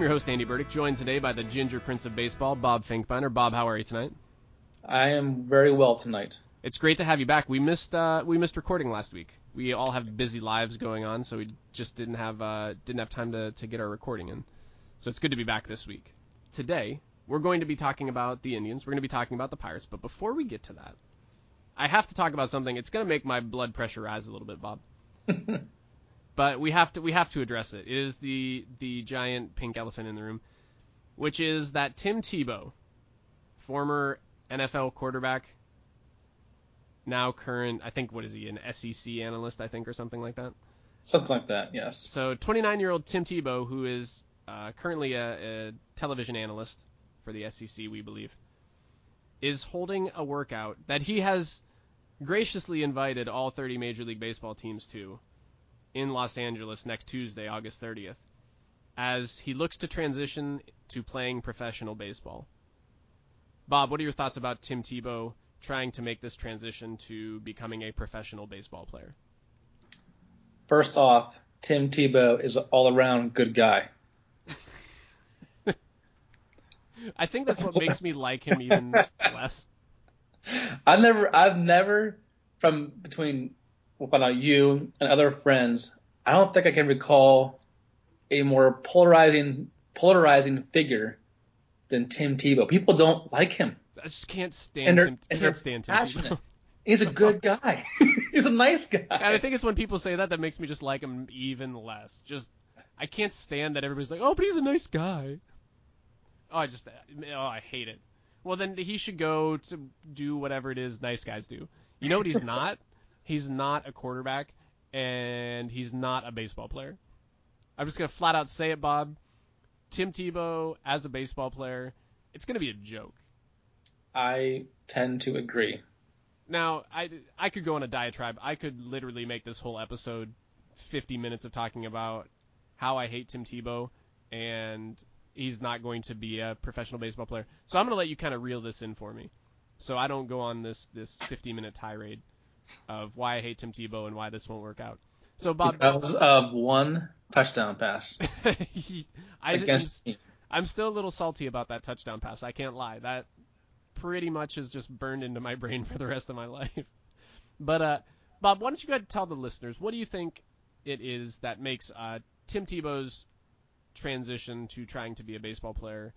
I'm your host, Andy Burdick, joined today by the Ginger Prince of Baseball, Bob Finkbeiner. Bob, how are you tonight? I am very well tonight. It's great to have you back. We missed uh, we missed recording last week. We all have busy lives going on, so we just didn't have uh, didn't have time to, to get our recording in. So it's good to be back this week. Today, we're going to be talking about the Indians. We're going to be talking about the Pirates. But before we get to that, I have to talk about something. It's going to make my blood pressure rise a little bit, Bob. but we have to we have to address it. It is the the giant pink elephant in the room, which is that Tim Tebow, former NFL quarterback, now current, I think, what is he, an SEC analyst, I think, or something like that? Something like that, yes. So 29 year old Tim Tebow, who is uh, currently a, a television analyst for the SEC, we believe, is holding a workout that he has graciously invited all 30 Major League Baseball teams to in Los Angeles next Tuesday, August 30th, as he looks to transition to playing professional baseball. Bob, what are your thoughts about Tim Tebow trying to make this transition to becoming a professional baseball player? First off, Tim Tebow is an all-around good guy. I think that's what makes me like him even less. I've never, I've never, from between well, you and other friends, I don't think I can recall a more polarizing, polarizing figure than Tim Tebow. People don't like him. I just can't stand him. Can't stand Tim. Tebow. He's a good guy. He's a nice guy. And I think it's when people say that that makes me just like him even less. Just I can't stand that everybody's like, oh, but he's a nice guy. Oh, I just oh, I hate it. Well, then he should go to do whatever it is nice guys do. You know what he's not? He's not a quarterback, and he's not a baseball player. I'm just gonna flat out say it, Bob. Tim Tebow as a baseball player, it's gonna be a joke. I tend to agree. Now, I, I could go on a diatribe. I could literally make this whole episode 50 minutes of talking about how I hate Tim Tebow and he's not going to be a professional baseball player. So I'm going to let you kind of reel this in for me. So I don't go on this, this 50 minute tirade of why I hate Tim Tebow and why this won't work out. So Bob, Because of one touchdown pass I, against. I'm still a little salty about that touchdown pass. I can't lie. That pretty much is just burned into my brain for the rest of my life. But uh, Bob, why don't you go ahead and tell the listeners what do you think it is that makes uh, Tim Tebow's transition to trying to be a baseball player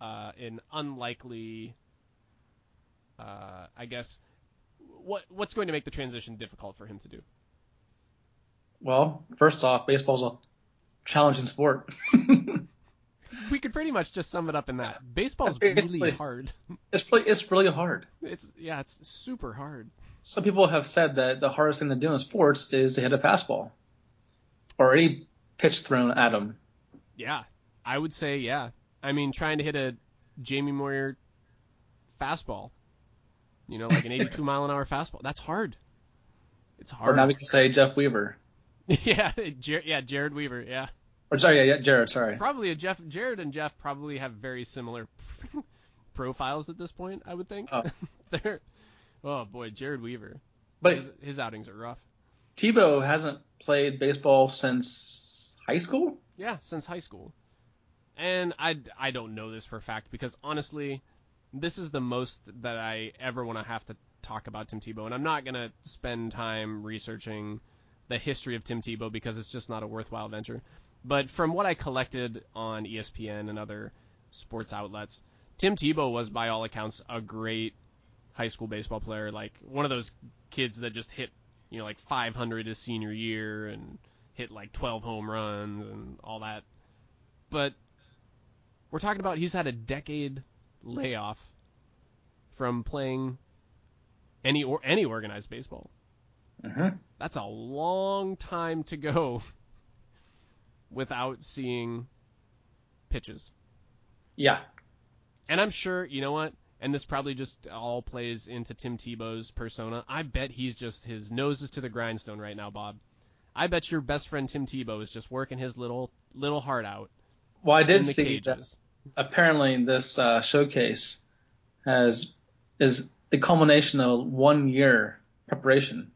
uh, an unlikely, uh, I guess, what what's going to make the transition difficult for him to do? Well, first off, baseball's a challenging sport. We could pretty much just sum it up in that. Baseball's It's really hard. it's really, it's really hard. It's yeah, it's super hard. Some people have said that the hardest thing to do in sports is to hit a fastball or any pitch thrown at them. Yeah, I would say yeah. I mean, trying to hit a Jamie Moyer fastball, you know, like an 82 mile an hour fastball, that's hard. It's hard. Or now we can say Jeff Weaver. yeah, Jer- yeah, Jered Weaver, yeah. Or sorry, yeah, yeah, Jered, sorry. Probably a Jeff, Jered and Jeff probably have very similar profiles at this point. I would think. Oh. They're, oh boy, Jered Weaver. But His, his outings are rough. Tebow hasn't played baseball since high school. Yeah, since high school. And I, I don't know this for a fact because honestly, this is the most that I ever want to have to talk about Tim Tebow. And I'm not going to spend time researching the history of Tim Tebow because it's just not a worthwhile venture. But from what I collected on ESPN and other sports outlets, Tim Tebow was by all accounts a great high school baseball player. Like one of those kids that just hit, you know, like 500 his senior year and hit like 12 home runs and all that. But we're talking about he's had a decade layoff from playing any or any organized baseball. Mm-hmm. That's a long time to go without seeing pitches. Yeah. And I'm sure, you know what? And this probably just all plays into Tim Tebow's persona. I bet he's just his nose is to the grindstone right now, Bob. I bet your best friend Tim Tebow is just working his little little heart out Well, I did see that cages. Apparently this uh, showcase has is the culmination of one year preparation.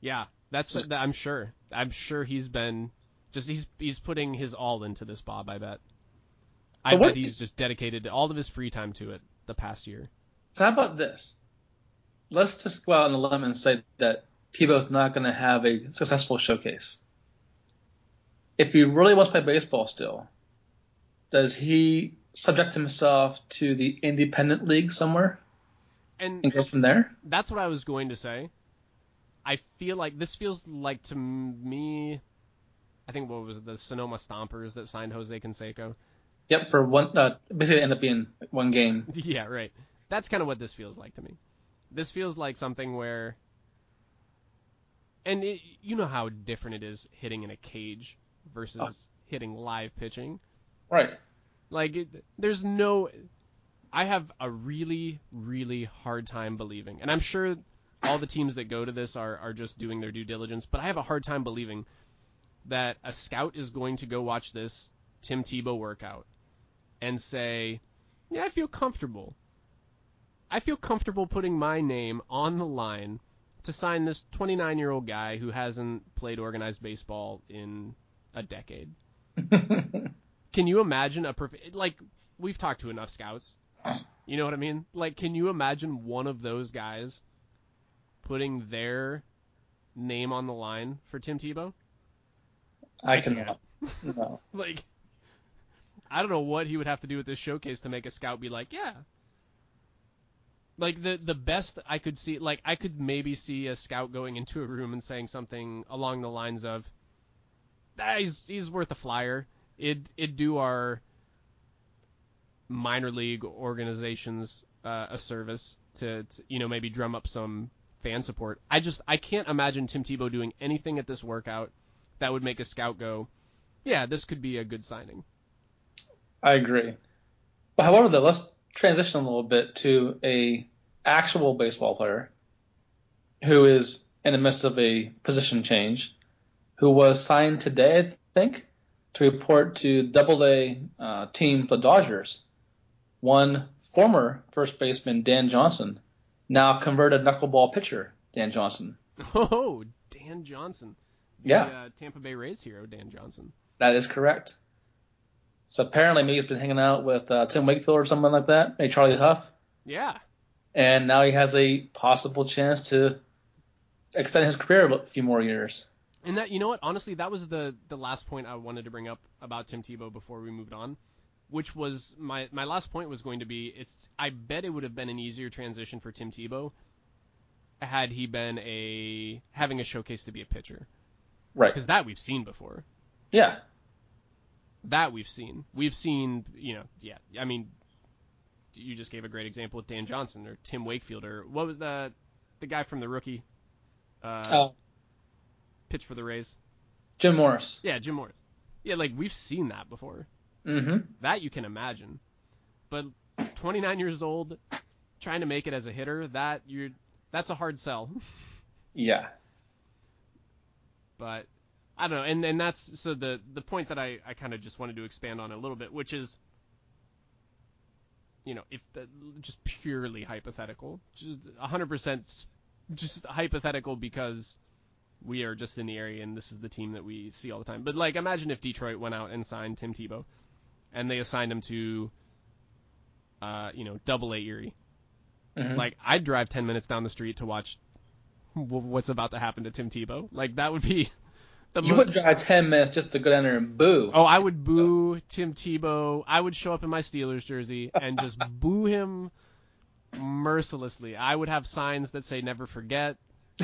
Yeah, that's that, I'm sure. I'm sure he's been Just he's he's putting his all into this Bob. I bet. I what- bet he's just dedicated all of his free time to it the past year. So how about this? Let's just go out on a limb and say that Tebow's not going to have a successful showcase. If he really wants to play baseball still, does he subject himself to the independent league somewhere And and go from there? that's what I was going to say. I feel like this feels like to me. I think what was it, the Sonoma Stompers that signed Jose Canseco. Yep, for one, uh, basically end up being one game. yeah, right. That's kind of what this feels like to me. This feels like something where, and it, you know how different it is hitting in a cage versus hitting live pitching. Right. Like, it, there's no. I have a really, really hard time believing, and I'm sure all the teams that go to this are, are just doing their due diligence, but I have a hard time believing that a scout is going to go watch this Tim Tebow workout and say, Yeah, I feel comfortable. I feel comfortable putting my name on the line to sign this 29 year old guy who hasn't played organized baseball in a decade. Can you imagine a perfect like we've talked to enough scouts. You know what I mean? Like can you imagine one of those guys putting their name on the line for Tim Tebow? I can't. cannot. No. Like I don't know what he would have to do with this showcase to make a scout be like, "Yeah." Like the the best I could see like I could maybe see a scout going into a room and saying something along the lines of ah, he's he's worth a flyer. It it do our minor league organizations uh, a service to, to you know maybe drum up some fan support. I just I can't imagine Tim Tebow doing anything at this workout that would make a scout go, yeah, this could be a good signing. I agree. But however, though, let's transition a little bit to a actual baseball player who is in the midst of a position change, who was signed today, I think, to report to Double A uh, team the Dodgers. One former first baseman Dan Johnson, now converted knuckleball pitcher Dan Johnson. Oh, Dan Johnson. The, Yeah. uh, Tampa Bay Rays hero Dan Johnson. That is correct. So apparently, maybe he's been hanging out with uh, Tim Wakefield or someone like that, maybe Charlie Hough. Yeah. and now he has a possible chance to extend his career a few more years. And that you know what? Honestly, that was the the last point I wanted to bring up about Tim Tebow before we moved on, which was my my last point was going to be it's I bet it would have been an easier transition for Tim Tebow had he been a having a showcase to be a pitcher Right. because that we've seen before. Yeah. That we've seen. We've seen, you know, yeah. I mean, you just gave a great example with Dan Johnson or Tim Wakefield or what was the the guy from the rookie uh, Oh, pitch for the Rays? Jim Morris. Yeah, Jim Morris. Yeah, like we've seen that before. Mm-hmm. That you can imagine. But 29 years old, trying to make it as a hitter, that you're that's a hard sell. Yeah. but I don't know, and and that's so the the point that I I kind of just wanted to expand on a little bit, which is, you know, if the, just purely hypothetical, just 100 percent just hypothetical because we are just in the area and this is the team that we see all the time. But like, imagine if Detroit went out and signed Tim Tebow, and they assigned him to, uh, you know, Double A Erie. Mhm. Like, I'd drive 10 minutes down the street to watch w- what's about to happen to Tim Tebow. Like, that would be the you most. would drive ten minutes just to go down there and boo. Oh, I would boo Tim Tebow. I would show up in my Steelers jersey and just boo him mercilessly. I would have signs that say "Never forget."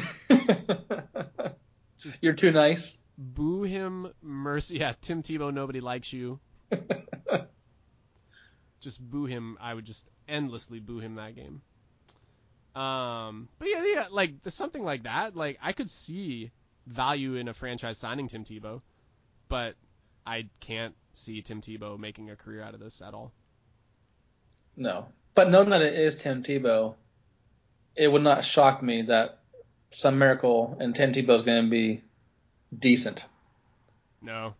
You're too nice. Boo him mercy. Yeah, Tim Tebow. Nobody likes you. Just boo him. I would just endlessly boo him that game. Um, but yeah, yeah, like something like that. Like I could see value in a franchise signing Tim Tebow, but I can't see Tim Tebow making a career out of this at all. No. But knowing that it is Tim Tebow, it would not shock me that some miracle and Tim Tebow's going to be decent. No,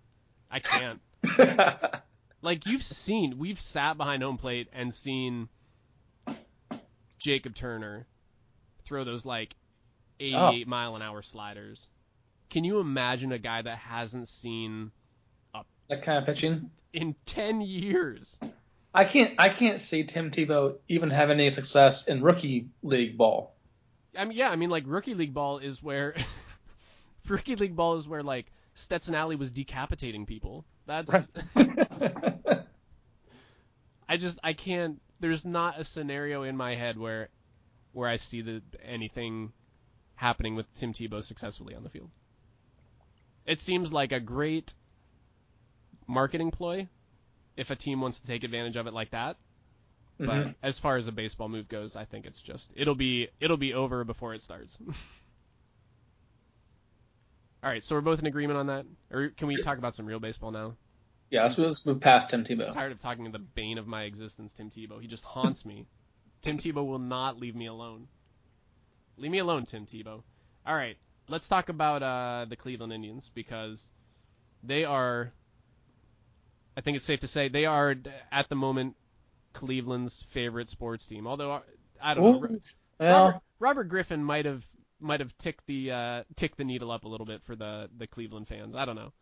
I can't. like you've seen, we've sat behind home plate and seen Jacob Turner throw those like 88 mile an hour sliders. Can you imagine a guy that hasn't seen that kind of pitching. in 10 years. I can't I can't see Tim Tebow even have any success in rookie league ball. I mean, yeah, I mean, like rookie league ball is where rookie league ball is where like Stetson Allie was decapitating people. That's I just I can't. There's not a scenario in my head where where I see the anything happening with Tim Tebow successfully on the field. It seems like a great marketing ploy if a team wants to take advantage of it like that. But Mhm. as far as a baseball move goes, I think it's just it'll be it'll be over before it starts. All right, so we're both in agreement on that, or can we talk about some real baseball now? yeah, let's, let's move past Tim Tebow. I'm tired of talking to the bane of my existence, Tim Tebow. He just haunts me. Tim Tebow will not leave me alone. Leave me alone, Tim Tebow. All right, let's talk about uh, the Cleveland Indians because they are. I think it's safe to say they are at the moment Cleveland's favorite sports team. Although uh, I don't know, Ooh, well, Robert, Robert Griffin might have might have ticked the uh, ticked the needle up a little bit for the the Cleveland fans. I don't know,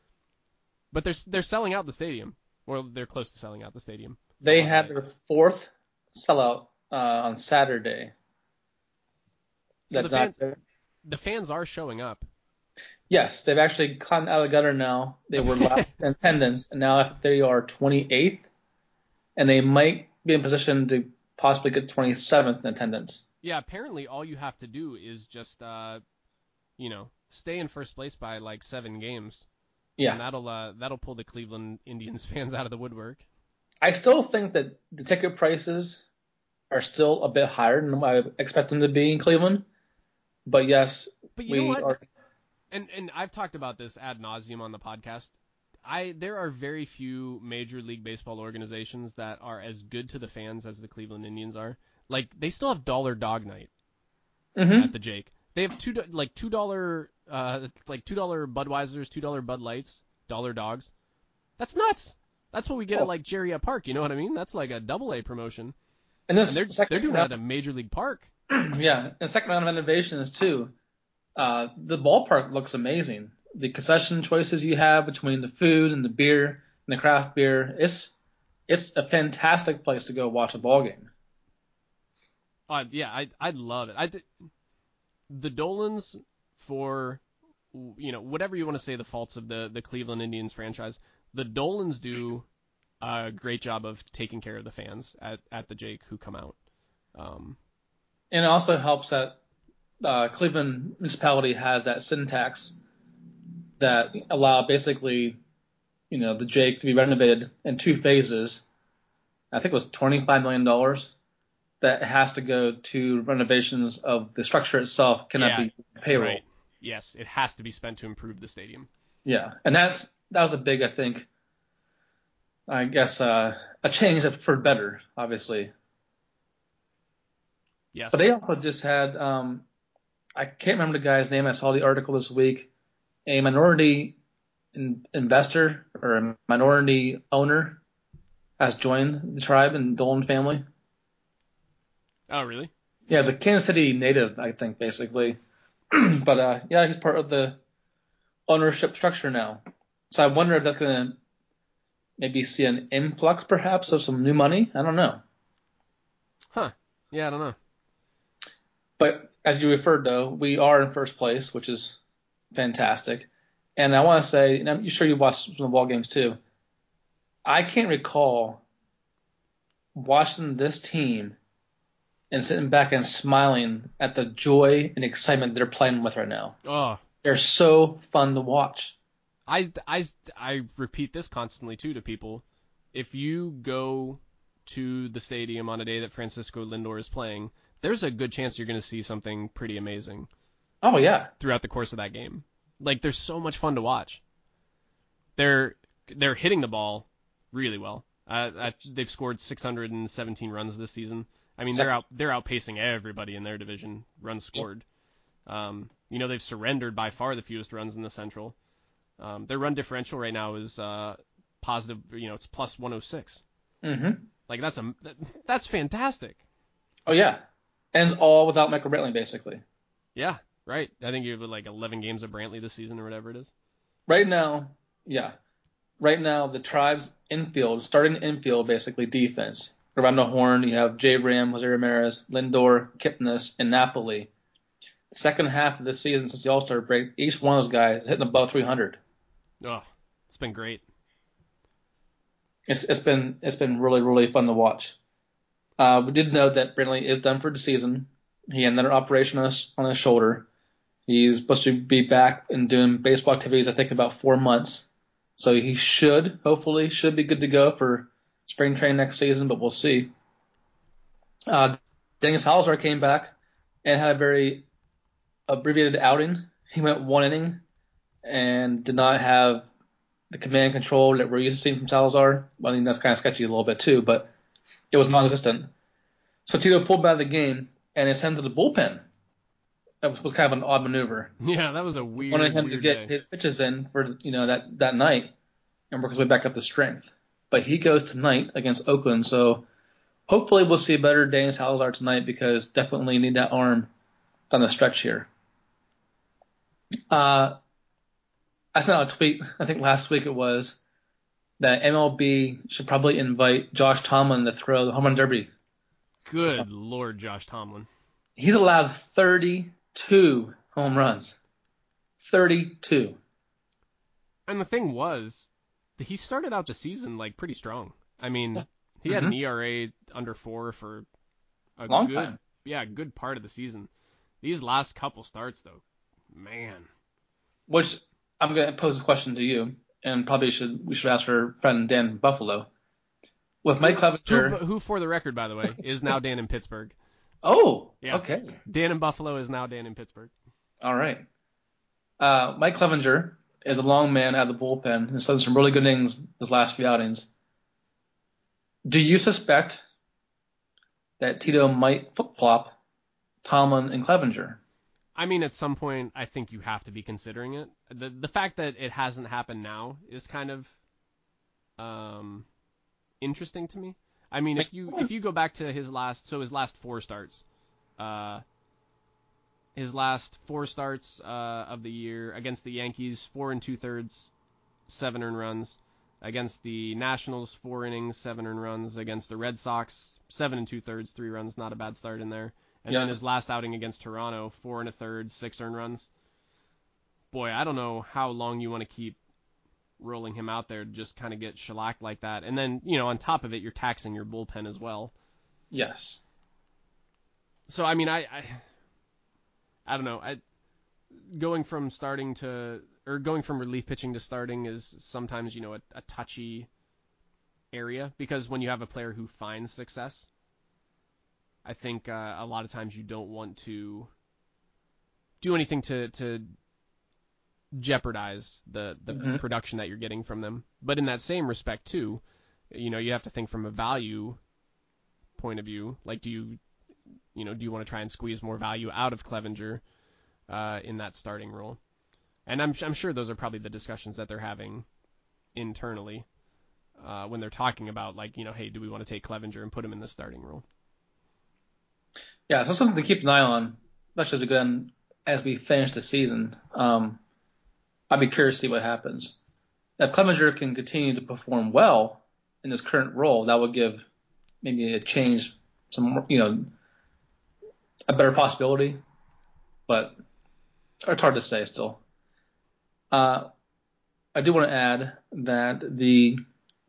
but they're they're selling out the stadium, or they're close to selling out the stadium. they had nice. their fourth sellout uh, on Saturday. So the fans the fans are showing up. Yes, they've actually climbed out of the gutter now. They were last in attendance, and now they are 28th, and they might be in position to possibly get 27th in attendance. Yeah, apparently all you have to do is just uh, you know, stay in first place by like seven games, and Yeah, that'll uh, that'll pull the Cleveland Indians fans out of the woodwork. I still think that the ticket prices are still a bit higher than I expect them to be in Cleveland. But yes, But you we know what? are. and and I've talked about this ad nauseum on the podcast. I there are very few major league baseball organizations that are as good to the fans as the Cleveland Indians are. Like they still have dollar dog night Mhm. at the Jake. They have two like two dollar uh like two dollar Budweisers, two dollar Bud Lights, dollar dogs. That's nuts. That's what we get Oh. at like Jerry Park. You know what I mean? That's like a double A promotion, And this and they're second they're doing that at a major league park. yeah, and second round of innovations too. Uh, the ballpark looks amazing. The concession choices you have between the food and the beer and the craft beer, it's it's a fantastic place to go watch a ball game. Uh, yeah, I I love it. I the Dolans for you know whatever you want to say the faults of the the Cleveland Indians franchise, the Dolans do a great job of taking care of the fans at at the Jake who come out. Um, And it also helps that uh, Cleveland municipality has that sin tax that allow basically, you know, the Jake to be renovated in two phases. I think it was twenty-five million dollars that has to go to renovations of the structure itself. Cannot Yeah, be payroll. right. Yes, it has to be spent to improve the stadium. Yeah, and that's that was a big, I think. I guess uh, a change for better, obviously. Yes. But they also just had, um, I can't remember the guy's name. I saw the article this week. A minority in, investor or a minority owner has joined the tribe and Dolan family. oh really? Yeah, he's a Kansas City native, I think, basically. but uh, yeah, he's part of the ownership structure now. So I wonder if that's going to maybe see an influx, perhaps, of some new money. I don't know. Huh? Yeah, I don't know. But as you referred, though, we are in first place, which is fantastic. And I want to say, and I'm sure you watched some of the ball games too. I can't recall watching this team and sitting back and smiling at the joy and excitement they're playing with right now. Oh, They're so fun to watch. I, I, I repeat this constantly too to people. If you go to the stadium on a day that Francisco Lindor is playing, there's a good chance you're going to see something pretty amazing Oh yeah, throughout the course of that game. Like they're so much fun to watch. They're they're hitting the ball really well. Uh, that's, they've scored 617 runs this season. I mean, they're out they're outpacing everybody in their division runs scored. Um, you know, they've surrendered by far the fewest runs in the Central. Um, their run differential right now is uh, positive. You know, it's plus 106. hmm Like that's a that, that's fantastic. Oh yeah, and it's all without Michael Brantley basically. Yeah, right. I think you have like 11 games of Brantley this season or whatever it is. Right now, yeah. right now the Tribes infield, starting infield, basically defense. Around the horn, you have Jay Ram, Jose Ramirez, Lindor, Kipnis, and Napoli. The second half of the season since the All Star break, each one of those guys is hitting above 300. Oh, it's been great. It's it's been it's been really really fun to watch. Uh, we did know that Brantley is done for the season. He had another operation on his, on his shoulder. He's supposed to be back and doing baseball activities, I think, about four months. So he should, hopefully, should be good to go for spring training next season, but we'll see. Uh, Dennis Salazar came back and had a very abbreviated outing. He went one inning and did not have the command control that we're used to seeing from Salazar. I mean, that's kind of sketchy a little bit too, but it was non-existent. So Tito pulled of the game and they sent to the bullpen. That was, kind of an odd maneuver. Yeah, that was a weird. One. Wanted him to get day. his pitches in for you know that that night and work his way back up the strength. But he goes tonight against Oakland, so hopefully we'll see a better Daniel Salazar tonight because definitely need that arm down the stretch here. Uh, I sent out a tweet, I think last week it was, that MLB should probably invite Josh Tomlin to throw the home run derby. Good lord, Josh Tomlin. He's allowed 32 home runs. 32. And the thing was, he started out the season like pretty strong. I mean, he had an ERA under four for a Mm-hmm. Long good, time. yeah, good part of the season. These last couple starts, though, man. Which I'm going to pose a question to you, and probably should we should ask our friend Dan Buffalo. With Mike Who, Clevinger. who, for the record, by the way, is now Dan in Pittsburgh. Oh, Yeah. okay. Dan in Buffalo is now Dan in Pittsburgh. All right. Uh, Mike Clevinger is a long man out of the bullpen. He's done some really good innings his last few outings. Do you suspect that Tito might flip flop Tomlin and Clevinger? I mean, at some point, I think you have to be considering it. The the fact that it hasn't happened now is kind of um, interesting to me. I mean, if you if you go back to his last, so his last four starts, uh, his last four starts uh, of the year against the Yankees, four and two thirds, seven earned runs. Against the Nationals, four innings, seven earned runs. Against the Red Sox, seven and two thirds, three runs. Not a bad start in there. And Yeah. then his last outing against Toronto, four and a third, six earned runs. Boy, I don't know how long you want to keep rolling him out there to just kind of get shellacked like that. And then, you know, on top of it, you're taxing your bullpen as well. Yes. So I mean, I, I, I don't know. I, going from starting to or going from relief pitching to starting is sometimes you know a, a touchy area because when you have a player who finds success, I think uh, a lot of times you don't want to do anything to to jeopardize the the Mhm. production that you're getting from them. But in that same respect too, you know, you have to think from a value point of view. Like, do you you know, do you want to try and squeeze more value out of Clevinger uh, in that starting role? And I'm I'm sure those are probably the discussions that they're having internally uh, when they're talking about like, you know, hey, do we want to take Clevinger and put him in the starting role? Yeah, so something to keep an eye on, especially again as we finish the season. Um, I'd be curious to see what happens. If Clevinger can continue to perform well in his current role, that would give maybe a change, some you know, a better possibility. But it's hard to say still. Uh, I do want to add that the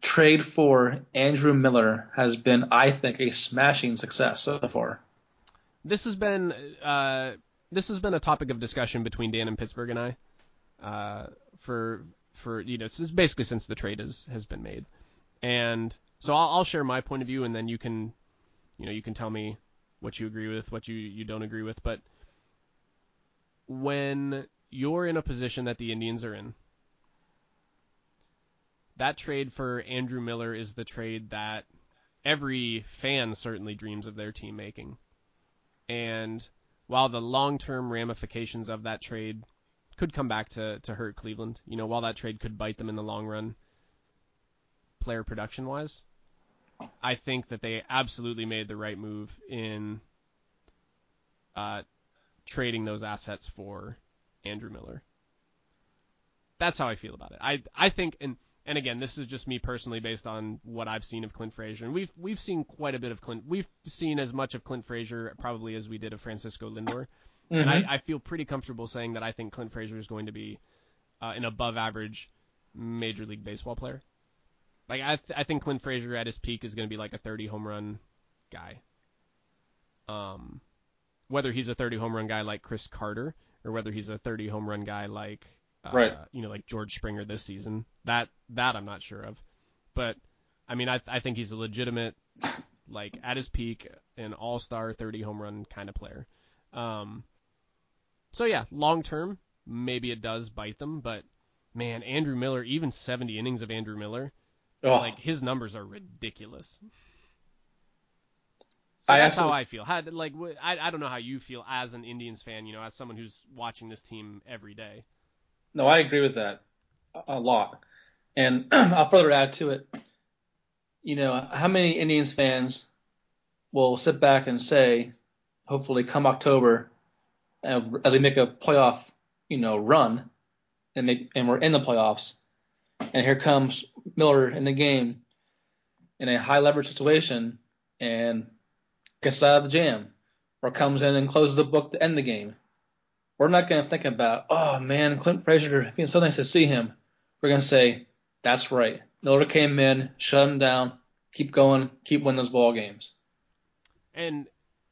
trade for Andrew Miller has been, I think, a smashing success so far. This has been uh, this has been a topic of discussion between Dan and Pittsburgh and I uh, for for you know since basically since the trade has has been made, and so I'll, I'll share my point of view and then you can you know you can tell me what you agree with, what you you don't agree with, but when you're in a position that the Indians are in, that trade for Andrew Miller is the trade that every fan certainly dreams of their team making. And while the long-term ramifications of that trade could come back to, to hurt Cleveland, you know, while that trade could bite them in the long run, player production-wise, I think that they absolutely made the right move in uh, trading those assets for Andrew Miller. That's how I feel about it. I I think and and again, this is just me personally based on what I've seen of Clint Frazier. And we've we've seen quite a bit of Clint. We've seen as much of Clint Frazier probably as we did of Francisco Lindor. Mm-hmm. And I, I, feel pretty comfortable saying that I think Clint Frazier is going to be uh, an above average Major League Baseball player. Like I, th- I think Clint Frazier at his peak is going to be like a 30 home run guy. Um, whether he's a 30 home run guy like Chris Carter or whether he's a 30 home run guy like uh, right. you know, like George Springer this season. That that I'm not sure of, but I mean, I I think he's a legitimate, like at his peak, an all-star 30 home run kind of player. Um, so yeah, long term, maybe it does bite them, but man, Andrew Miller, even 70 innings of Andrew Miller, oh. like his numbers are ridiculous. So I that's how I feel. How, like I, I don't know how you feel as an Indians fan, you know, as someone who's watching this team every day. No, I agree with that a lot. And I'll further add to it. You know, how many Indians fans will sit back and say, hopefully come October, uh, as we make a playoff, you know, run, and make, and we're in the playoffs, and here comes Miller in the game in a high leverage situation and gets out of the jam, or comes in and closes the book to end the game we're not going to think about, oh man, Clint Frazier, it's so nice to see him. We're going to say, that's right. Miller came in, shut him down, keep going, keep winning those ball games. And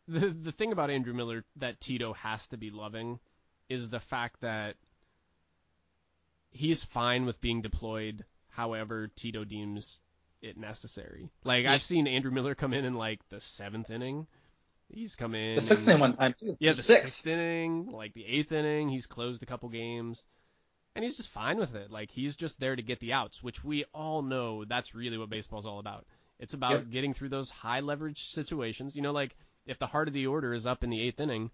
the the thing about Andrew Miller that Tito has to be loving is the fact that he's fine with being deployed however Tito deems it necessary. Like yeah. I've seen Andrew Miller come in in like the seventh inning He's come in. The sixth inning one time too. Yeah, the, the sixth. sixth inning, like the eighth inning, he's closed a couple games, and he's just fine with it. Like he's just there to get the outs, which we all know that's really what baseball's all about. It's about yes. getting through those high leverage situations. You know, like if the heart of the order is up in the eighth inning,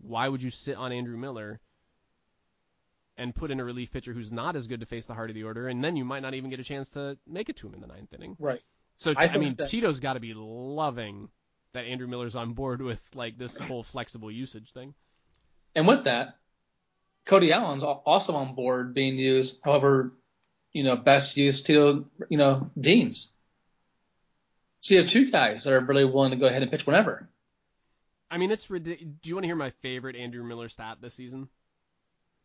why would you sit on Andrew Miller and put in a relief pitcher who's not as good to face the heart of the order, and then you might not even get a chance to make it to him in the ninth inning. Right. So I, I mean, that... Tito's got to be loving that Andrew Miller's on board with like this whole flexible usage thing. And with that, Cody Allen's also on board being used, however, you know, best use Tito, you know, deems. So you have two guys that are really willing to go ahead and pitch whenever. I mean, it's ridiculous. Do you want to hear my favorite Andrew Miller stat this season?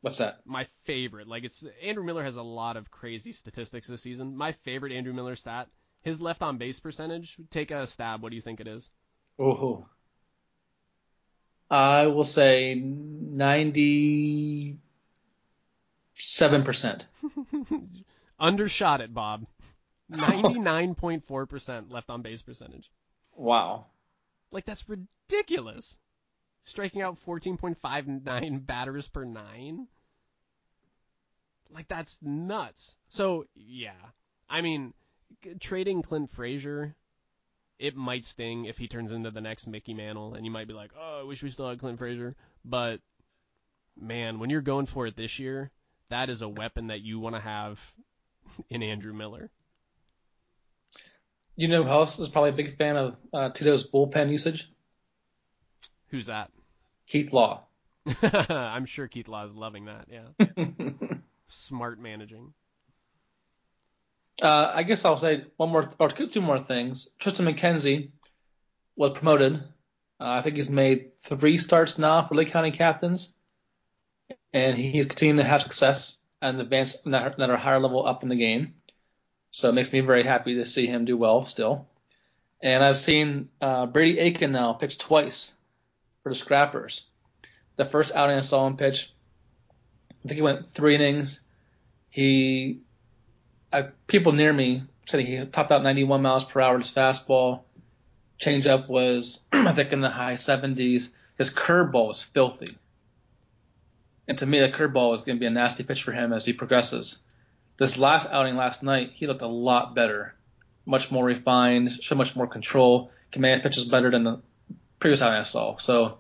What's that? My favorite. Like it's Andrew Miller has a lot of crazy statistics this season. My favorite Andrew Miller stat, his left on base percentage. Take a stab. What do you think it is? Oh. I will say 97%. Undershot it, Bob. 99.4% left on base percentage. Wow. Like, that's ridiculous. Striking out 14.59 batters per nine. Like, that's nuts. So, yeah. I mean, trading Clint Frazier it might sting if he turns into the next Mickey Mantle, and you might be like, oh, I wish we still had Clint Frazier. But man, when you're going for it this year, that is a weapon that you want to have in Andrew Miller. You know who else is probably a big fan of uh, Tito's bullpen usage? Who's that? Keith Law. I'm sure Keith Law is loving that. Yeah. Smart managing. Uh, I guess I'll say one more or two more things. Tristan McKenzie was promoted. Uh, I think he's made three starts now for Lake County Captains, and he's continuing to have success and advance that are higher level up in the game. So it makes me very happy to see him do well still. And I've seen uh, Brady Aiken now pitch twice for the Scrappers. The first outing I saw him pitch, I think he went three innings. He people near me said he topped out 91 miles per hour. His fastball changeup was, I think, in the high 70s. His curveball was filthy. And to me, the curveball is going to be a nasty pitch for him as he progresses. This last outing last night, he looked a lot better, much more refined, showed much more control. Command pitches better than the previous outing I saw. So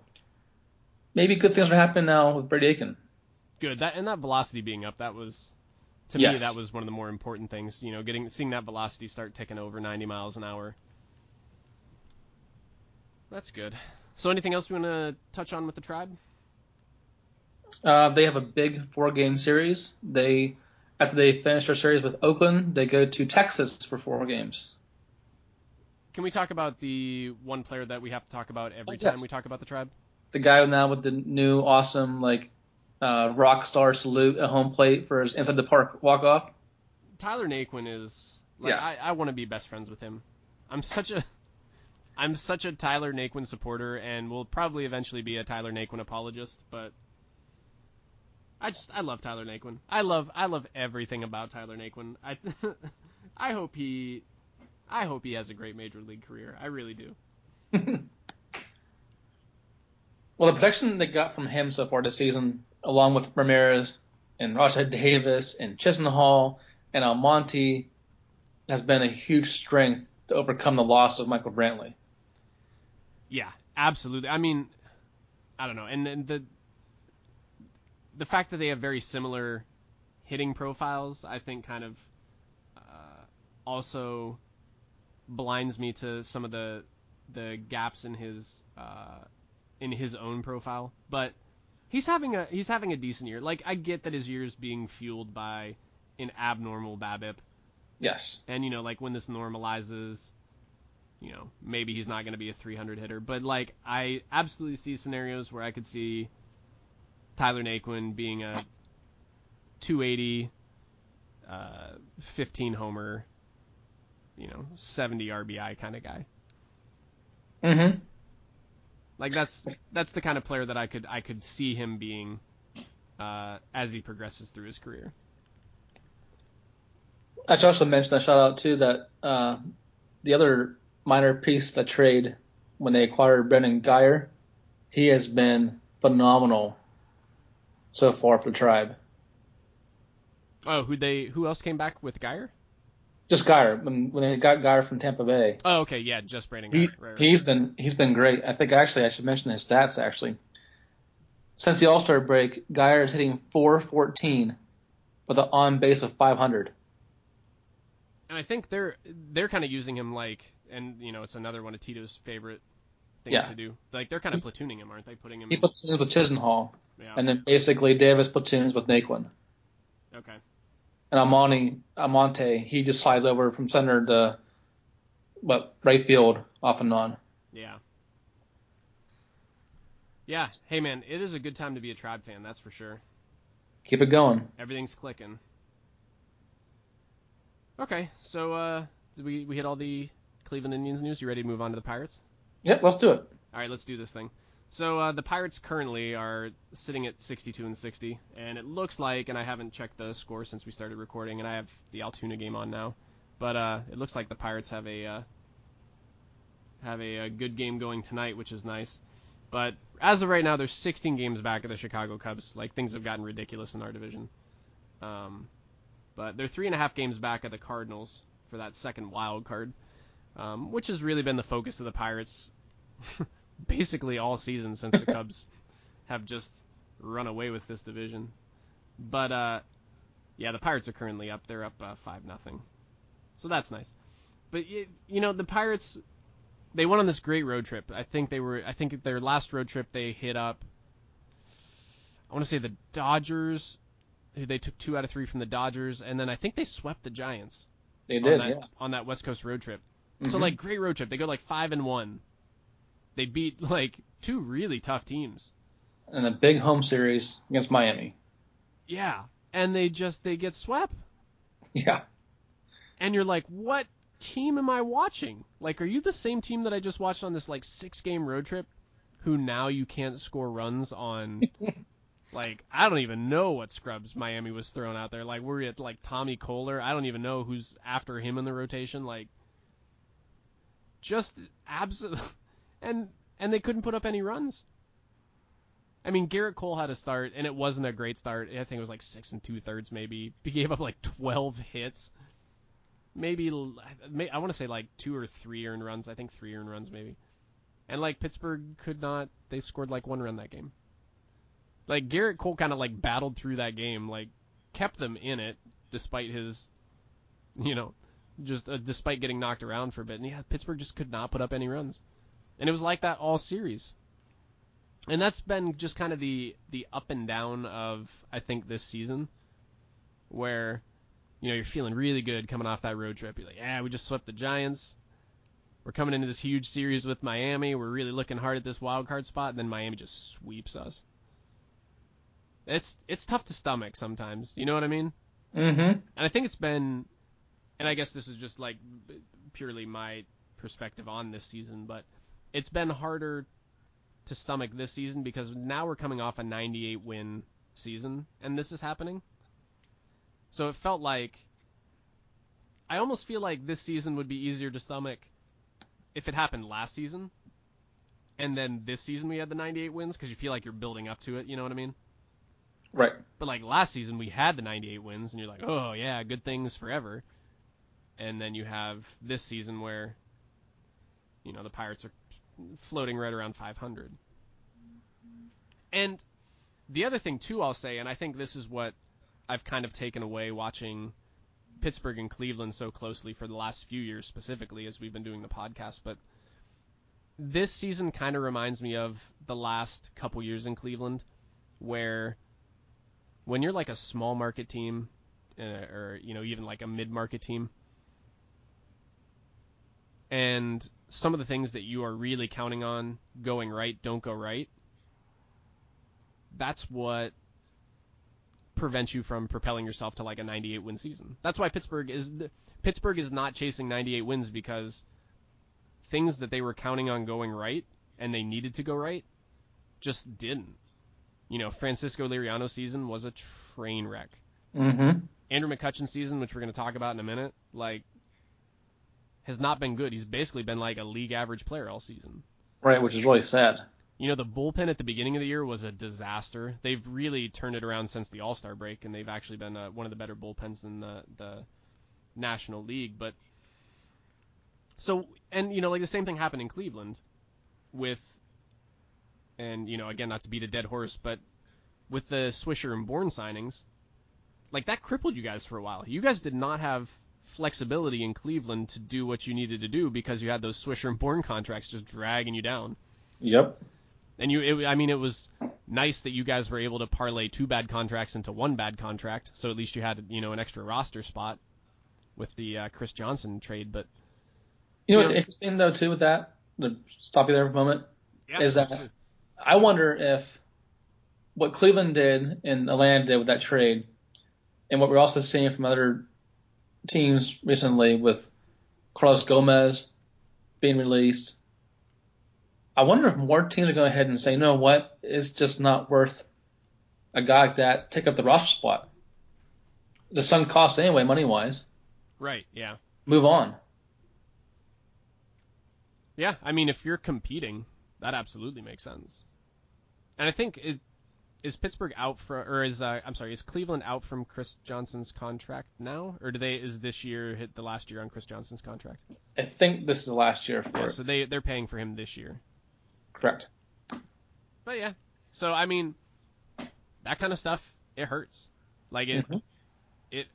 maybe good things are happening now with Brady Aiken. Good. That and that velocity being up, that was to yes. me that was one of the more important things. You know, getting seeing that velocity start ticking over 90 miles an hour. That's good. So anything else you want to touch on with the tribe? Uh, they have a big four game series. They After they finish their series with Oakland, they go to Texas for four games. Can we talk about the one player that we have to talk about every yes. time we talk about the tribe? The guy now with the new awesome like uh, rock star salute at home plate for his inside the park walk off. Tyler Naquin is like Yeah. I, I want to be best friends with him. I'm such a I'm such a Tyler Naquin supporter and will probably eventually be a Tyler Naquin apologist, but I just I love Tyler Naquin. I love I love everything about Tyler Naquin. I I hope he I hope he has a great major league career. I really do. Well, the production they got from him so far this season, along with Ramirez and Rajai Davis and Chisenhall and Almonte, has been a huge strength to overcome the loss of Michael Brantley. Yeah, absolutely. I mean, I don't know, and, and the the fact that they have very similar hitting profiles, I think, kind of uh, also blinds me to some of the the gaps in his uh, in his own profile. But he's having a he's having a decent year. Like I get that his year is being fueled by an abnormal BABIP, Yes. and you know, like when this normalizes, you know, maybe he's not going to be a 300 hitter. But like, I absolutely see scenarios where I could see Tyler Naquin being a 280, uh, 15 homer, you know, 70 RBI kind of guy. Mm-hmm. Like that's that's the kind of player that I could I could see him being uh, as he progresses through his career. I should also mention a shout out too that uh, the other minor piece the trade when they acquired Brandon Guyer, he has been phenomenal so far for the tribe. Oh, who they who else came back with Guyer? Just Guyer when when they got Guyer from Tampa Bay. Oh, okay, yeah, just Brandon He, Guyer. Right, right. he's been he's been great. I think actually I should mention his stats actually. Since the All Star break, Guyer is hitting 414 with an on base of 500. And I think they're they're kind of using him like, and you know, it's another one of Tito's favorite things Yeah. to do. Like they're kind of platooning him, aren't they? Putting him. He platoons with Chisenhall, yeah. and then basically Davis platoons with Naquin. okay. And Amani Amonte, he just slides over from center to what right field off and on. Yeah. Yeah. Hey man, it is a good time to be a Tribe fan. That's for sure. Keep it going. Everything's clicking. Okay, so uh, did we we hit all the Cleveland Indians news. You ready to move on to the Pirates? Yep, let's do it. All right, let's do this thing. So uh, the Pirates currently are sitting at 62 and 60, and it looks like, and I haven't checked the score since we started recording, and I have the Altoona game on now, but uh, it looks like the Pirates have a uh, have a, a good game going tonight, which is nice. But as of right now, they're 16 games back of the Chicago Cubs. Like things have gotten ridiculous in our division. Um, but they're three and a half games back of the Cardinals for that second wild card, um, which has really been the focus of the Pirates basically all season since the Cubs have just run away with this division. But uh, yeah, the Pirates are currently up. They're up uh, five nothing, so that's nice. But you know the Pirates, they went on this great road trip. I think they were. I think their last road trip they hit up. I want to say the Dodgers. They took two out of three from the Dodgers, and then I think they swept the Giants They on did, that yeah. on that West Coast road trip. So Mhm. like great road trip. They go like five and one. They beat like two really tough teams. And a big home series against Miami. Yeah, and they just they get swept, Yeah. and you're like, what team am I watching? Like, are you the same team that I just watched on this like six game road trip? Who now you can't score runs on? like I don't even know what scrubs Miami was throwing out there. Like we're at like Tommy Koehler. I don't even know who's after him in the rotation. Like just absolute and and they couldn't put up any runs. I mean, Gerrit Cole had a start, and it wasn't a great start. I think it was like six and two thirds, maybe. He gave up like twelve hits, maybe. may- I want to say like two or three earned runs. I think three earned runs, maybe. And like Pittsburgh could not. They scored like one run that game. Like Gerrit Cole kind of like battled through that game, like kept them in it despite his, you know, just uh, despite getting knocked around for a bit. And yeah, Pittsburgh just could not put up any runs, and it was like that all series. And that's been just kind of the the up and down of I think this season, where you know you're feeling really good coming off that road trip. You're like, yeah, we just swept the Giants. We're coming into this huge series with Miami. We're really looking hard at this wild card spot, and then Miami just sweeps us. It's it's tough to stomach sometimes. You know what I mean? Mm-hmm. And I think it's been, and I guess this is just like purely my perspective on this season, but it's been harder to stomach this season because now we're coming off a 98 win season, and this is happening. So it felt like I almost feel like this season would be easier to stomach if it happened last season, and then this season we had the 98 wins because you feel like you're building up to it. You know what I mean? Right. But like last season we had the 98 wins, and you're like, oh yeah, good things forever. And then you have this season where, you know, the Pirates are floating right around 500. And the other thing too, I'll say, and I think this is what I've kind of taken away watching Pittsburgh and Cleveland so closely for the last few years specifically as we've been doing the podcast, but this season kind of reminds me of the last couple years in Cleveland where when you're like a small market team uh, or you know even like a mid market team and some of the things that you are really counting on going right don't go right that's what prevents you from propelling yourself to like a 98 win season. That's why Pittsburgh is Pittsburgh is not chasing 98 wins because things that they were counting on going right and they needed to go right just didn't. You know, Francisco Liriano season was a train wreck. Mm-hmm. Andrew McCutchen season, which we're going to talk about in a minute, like has not been good. He's basically been like a league average player all season. Right, which is really sad. You know, the bullpen at the beginning of the year was a disaster. They've really turned it around since the All Star break, and they've actually been uh, one of the better bullpens in the the National League. But so, and you know, like the same thing happened in Cleveland with, and you know, again, not to beat a dead horse, but with the Swisher and Bourn signings, like that crippled you guys for a while. You guys did not have flexibility in Cleveland to do what you needed to do because you had those Swisher and Bourn contracts just dragging you down. Yep. And you, it, I mean, it was nice that you guys were able to parlay two bad contracts into one bad contract, so at least you had, you know, an extra roster spot with the uh, Chris Johnson trade. But You know what's Yeah. interesting though too with that? To stop you there for a moment. yeah, Is that-. I wonder if what Cleveland did and Atlanta did with that trade, and what we're also seeing from other teams recently with Carlos Gomez being released. I wonder if more teams are going ahead and say, you know what, it's just not worth a guy like that take up the roster spot. The sunk cost anyway, money wise. right? Yeah, Move on. yeah. I mean, if you're competing, that absolutely makes sense. And I think is is Pittsburgh out for, or is uh, I'm sorry, is Cleveland out from Chris Johnson's contract now, or do they is this year hit the last year on Chris Johnson's contract? I think this is the last year for Yeah, it. so they they're paying for him this year. Correct. But yeah, so I mean, that kind of stuff it hurts. Like it Mhm. it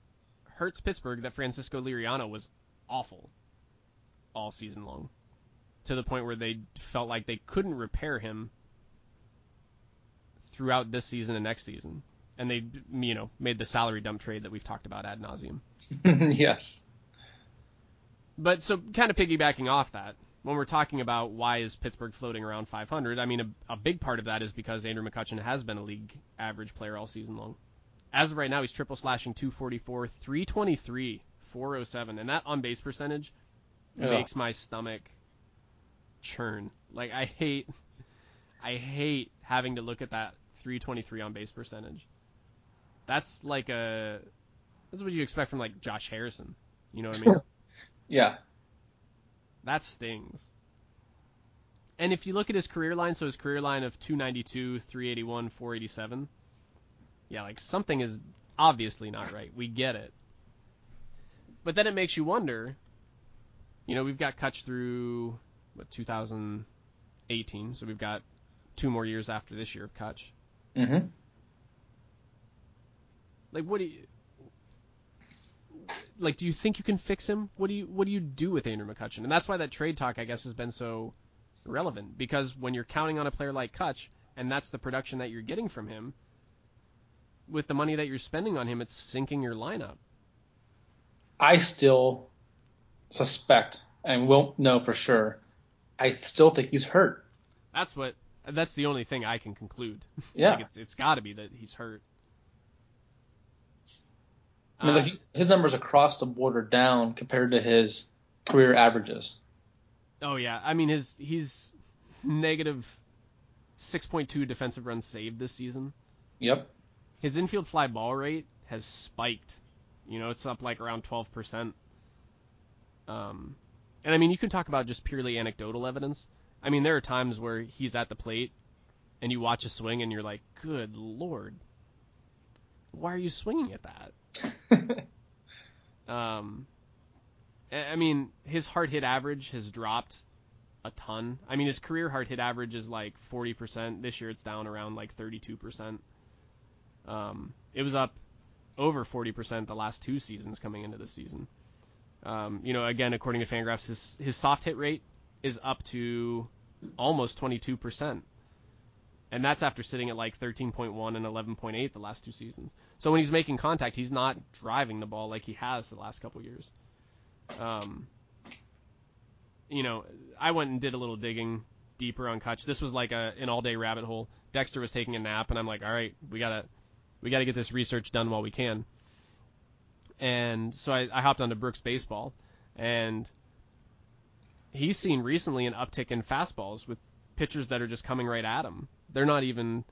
hurts Pittsburgh that Francisco Liriano was awful all season long, to the point where they felt like they couldn't repair him throughout this season and next season, and they you know made the salary dump trade that we've talked about ad nauseum. yes. But so kind of piggybacking off that, when we're talking about why is Pittsburgh floating around 500, I mean a, a big part of that is because Andrew McCutchen has been a league average player all season long. As of right now, he's triple slashing 244, 323, 407, and that on base percentage Yeah. makes my stomach churn. Like I hate, I hate having to look at that 323 on base percentage. That's like a, that's what you expect from like Josh Harrison. You know what I mean? Yeah. That stings. And if you look at his career line, so his career line of 292, 381, 487, yeah, like something is obviously not right. We get it. But then it makes you wonder, you know, we've got Kutch through, what, 2018, so we've got two more years after this year of Kutch. Hmm Like, what do you. Like, do you think you can fix him? What do you What do you do with Andrew McCutchen? And that's why that trade talk, I guess, has been so relevant because when you're counting on a player like Kutch, and that's the production that you're getting from him, with the money that you're spending on him, it's sinking your lineup. I still suspect and won't know for sure. I still think he's hurt. That's what. That's the only thing I can conclude. Yeah. like it's, it's got to be that he's hurt. I mean, Uh, like, his- numbers across the board are down compared to his career averages. oh yeah, I mean his he's negative 6.2 defensive runs saved this season. Yep. His infield fly ball rate has spiked. You know, it's up like around 12%. Um, and I mean, you can talk about just purely anecdotal evidence. I mean, there are times where he's at the plate and you watch a swing and you're like, good lord, why are you swinging at that? Um, I mean, his hard hit average has dropped a ton. I mean, his career hard hit average is like 40%. This year it's down around like 32%. Um, it was up over 40% the last two seasons coming into the season. Um, you know, again, according to Fangraphs, his, his soft hit rate is up to almost 22%. And that's after sitting at like 13.1 and 11.8 the last two seasons. So when he's making contact, he's not driving the ball like he has the last couple years. Um, you know, I went and did a little digging deeper on Kutch. This was like a an all day rabbit hole. Dexter was taking a nap, and I'm like, all right, we gotta we gotta get this research done while we can. And so I, I hopped onto Brooks Baseball, and he's seen recently an uptick in fastballs with pitchers that are just coming right at him. They're not even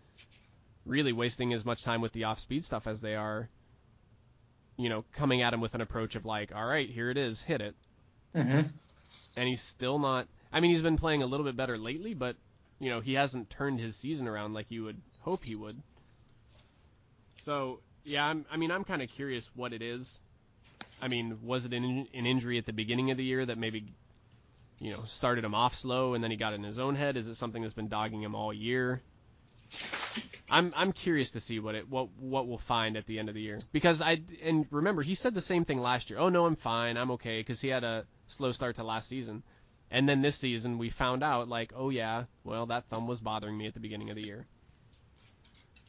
really wasting as much time with the off speed stuff as they are, you know, coming at him with an approach of like, all right, here it is, hit it hmm and he's still not. I mean, he's been playing a little bit better lately, but you know, he hasn't turned his season around like you would hope he would. So yeah, I'm, I mean, I'm kind of curious what it is. I mean, was it an, an injury at the beginning of the year that maybe, you know, started him off slow and then he got in his own head? Is it something that's been dogging him all year? I'm I'm curious to see what it what what we'll find at the end of the year because I and remember he said the same thing last year. Oh no, I'm fine, I'm okay because he had a slow start to last season, and then this season we found out like oh yeah, well that thumb was bothering me at the beginning of the year.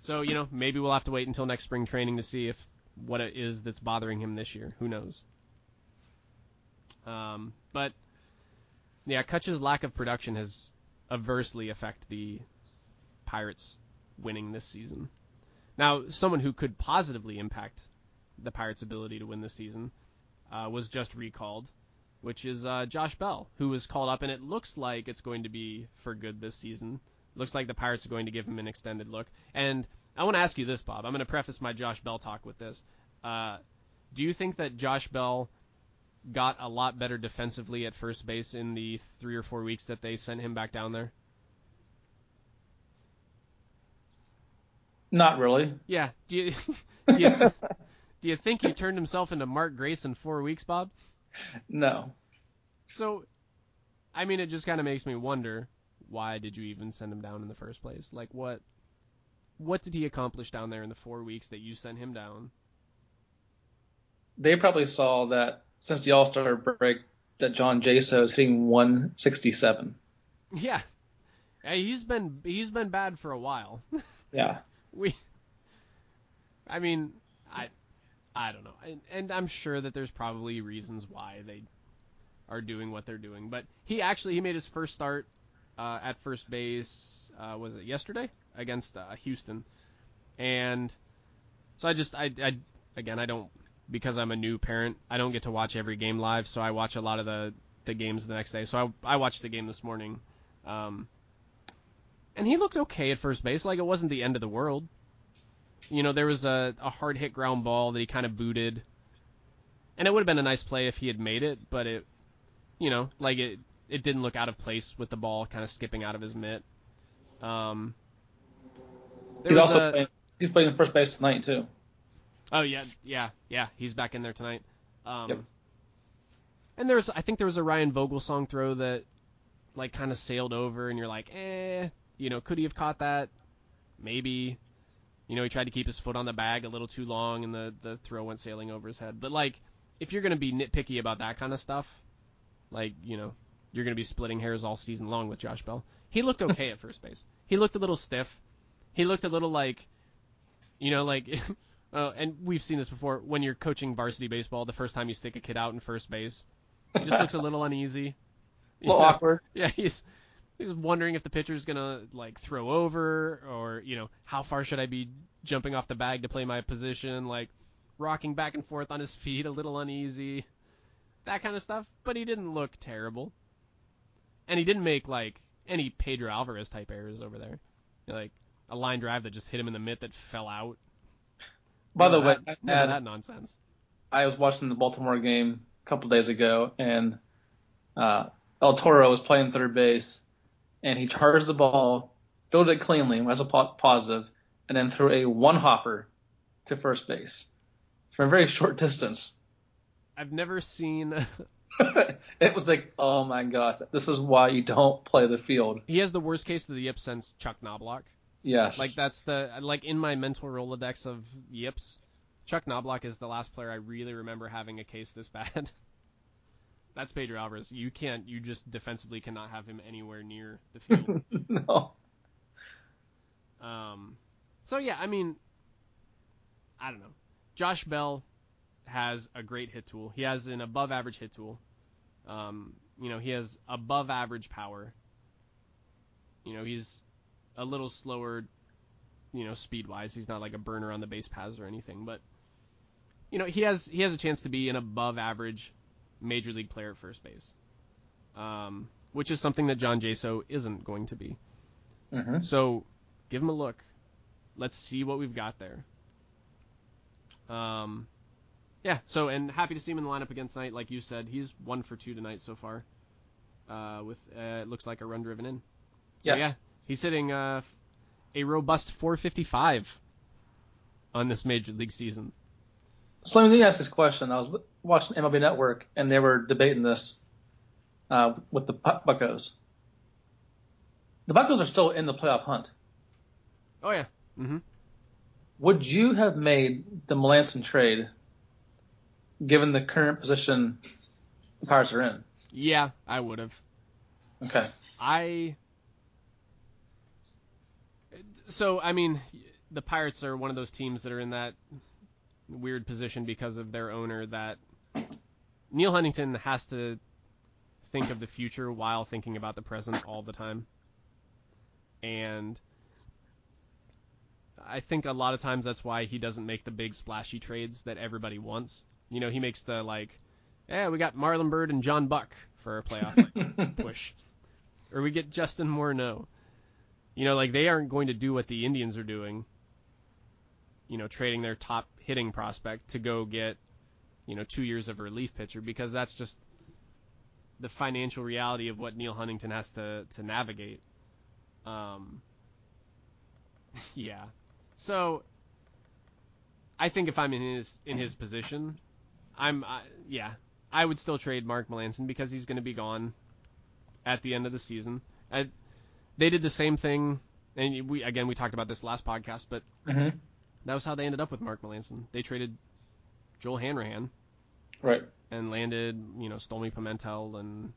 So you know maybe we'll have to wait until next spring training to see if what it is that's bothering him this year. Who knows? Um, but yeah, Kutch's lack of production has adversely affected the Pirates winning this season. Now, someone who could positively impact the Pirates' ability to win this season uh, was just recalled, which is uh, Josh Bell, who was called up, and it looks like it's going to be for good this season. Looks like the Pirates are going to give him an extended look. And I want to ask you this, Bob. I'm going to preface my Josh Bell talk with this. Uh, do you think that Josh Bell got a lot better defensively at first base in the three or four weeks that they sent him back down there? Not really. Yeah. Do you do you, do you think he turned himself into Mark Grace in four weeks, Bob? No. So, I mean, it just kind of makes me wonder why did you even send him down in the first place? Like, what what did he accomplish down there in the four weeks that you sent him down? They probably saw that since the All Star break that John Jaso is hitting 167. Yeah. Yeah, he's been he's been bad for a while. Yeah. we I mean, I I don't know. And, and I'm sure that there's probably reasons why they are doing what they're doing, but he actually he made his first start uh, at first base uh, was it yesterday against uh, Houston. And so I just I, I again I don't because I'm a new parent, I don't get to watch every game live, so I watch a lot of the the games the next day. So I I watched the game this morning. Um, and he looked okay at first base, like it wasn't the end of the world. You know, there was a, a hard hit ground ball that he kind of booted. And it would have been a nice play if he had made it, but it, you know, like it, it didn't look out of place with the ball kind of skipping out of his mitt. Um, He's also a- playing, he's playing first base tonight too. Oh yeah, yeah, yeah. He's back in there tonight. Um, Yep. And there's, I think there was a Ryan Vogelsong throw that, like, kind of sailed over, and you're like, eh, you know, could he have caught that? Maybe. You know, he tried to keep his foot on the bag a little too long, and the the throw went sailing over his head. But like, if you're gonna be nitpicky about that kind of stuff, like, you know, you're gonna be splitting hairs all season long with Josh Bell. He looked okay at first base. He looked a little stiff. He looked a little like You know, like, uh, and we've seen this before. When you're coaching varsity baseball, the first time you stick a kid out in first base, he just looks a little uneasy. A little know? awkward. Yeah, he's he's wondering if the pitcher's gonna like throw over, or you know, how far should I be jumping off the bag to play my position, like rocking back and forth on his feet, a little uneasy, that kind of stuff. But he didn't look terrible, and he didn't make like any Pedro Alvarez type errors over there, like a line drive that just hit him in the mitt that fell out. By the way, that, I, had- that nonsense. I was watching the Baltimore game a couple days ago, and uh, El Toro was playing third base, and he charged the ball, fielded it cleanly, was a po- positive, and then threw a one hopper to first base from a very short distance. I've never seen. it was like, oh my gosh, this is why you don't play the field. he has the worst case of the yips since Chuck Knobloch. Yes. Like that's the like in my mental rolodex of yips, Chuck Knobloch is the last player I really remember having a case this bad. that's Pedro Alvarez. You can't. You just defensively cannot have him anywhere near the field. no. um, so yeah, I mean, I don't know. Josh Bell has a great hit tool. He has an above average hit tool. Um, you know, he has above average power. You know, he's a little slower, you know, speed wise. He's not like a burner on the base paths or anything, but you know, he has he has a chance to be an above average major league player at first base. Um, which is something that John Jaso isn't going to be. hmm So give him a look. Let's see what we've got there. Um, yeah. So and happy to see him in the lineup again tonight. Like you said, he's one for two tonight so far. Uh, with uh, it looks like a run driven in. So, Yes. yeah, he's hitting uh, a robust 455 on this major league season. So let me ask this question. I was watching MLB Network, and they were debating this uh, with the Buckos. The Buckos are still in the playoff hunt. Oh yeah. Mm-hmm. Would you have made the Melancon trade given the current position the Pirates are in? Yeah, I would have. Okay. I. So I mean, the Pirates are one of those teams that are in that weird position because of their owner that Neil Huntington has to think of the future while thinking about the present all the time. And I think a lot of times that's why he doesn't make the big splashy trades that everybody wants. You know, he makes the like, yeah, we got Marlon Byrd and John Buck for a playoff push. Or we get Justin Morneau. You know, like they aren't going to do what the Indians are doing. You know, trading their top hitting prospect to go get, you know, two years of relief pitcher because that's just the financial reality of what Neil Huntington has to to navigate. Um, yeah. So I think if I'm in his in his position, I'm I, yeah, I would still trade Mark Melancon because he's going to be gone at the end of the season. I, they did the same thing, and we again we talked about this last podcast, but hmm that was how they ended up with Mark Melancon. They traded Joel Hanrahan Right. and landed, you know, Stolmy Pimentel and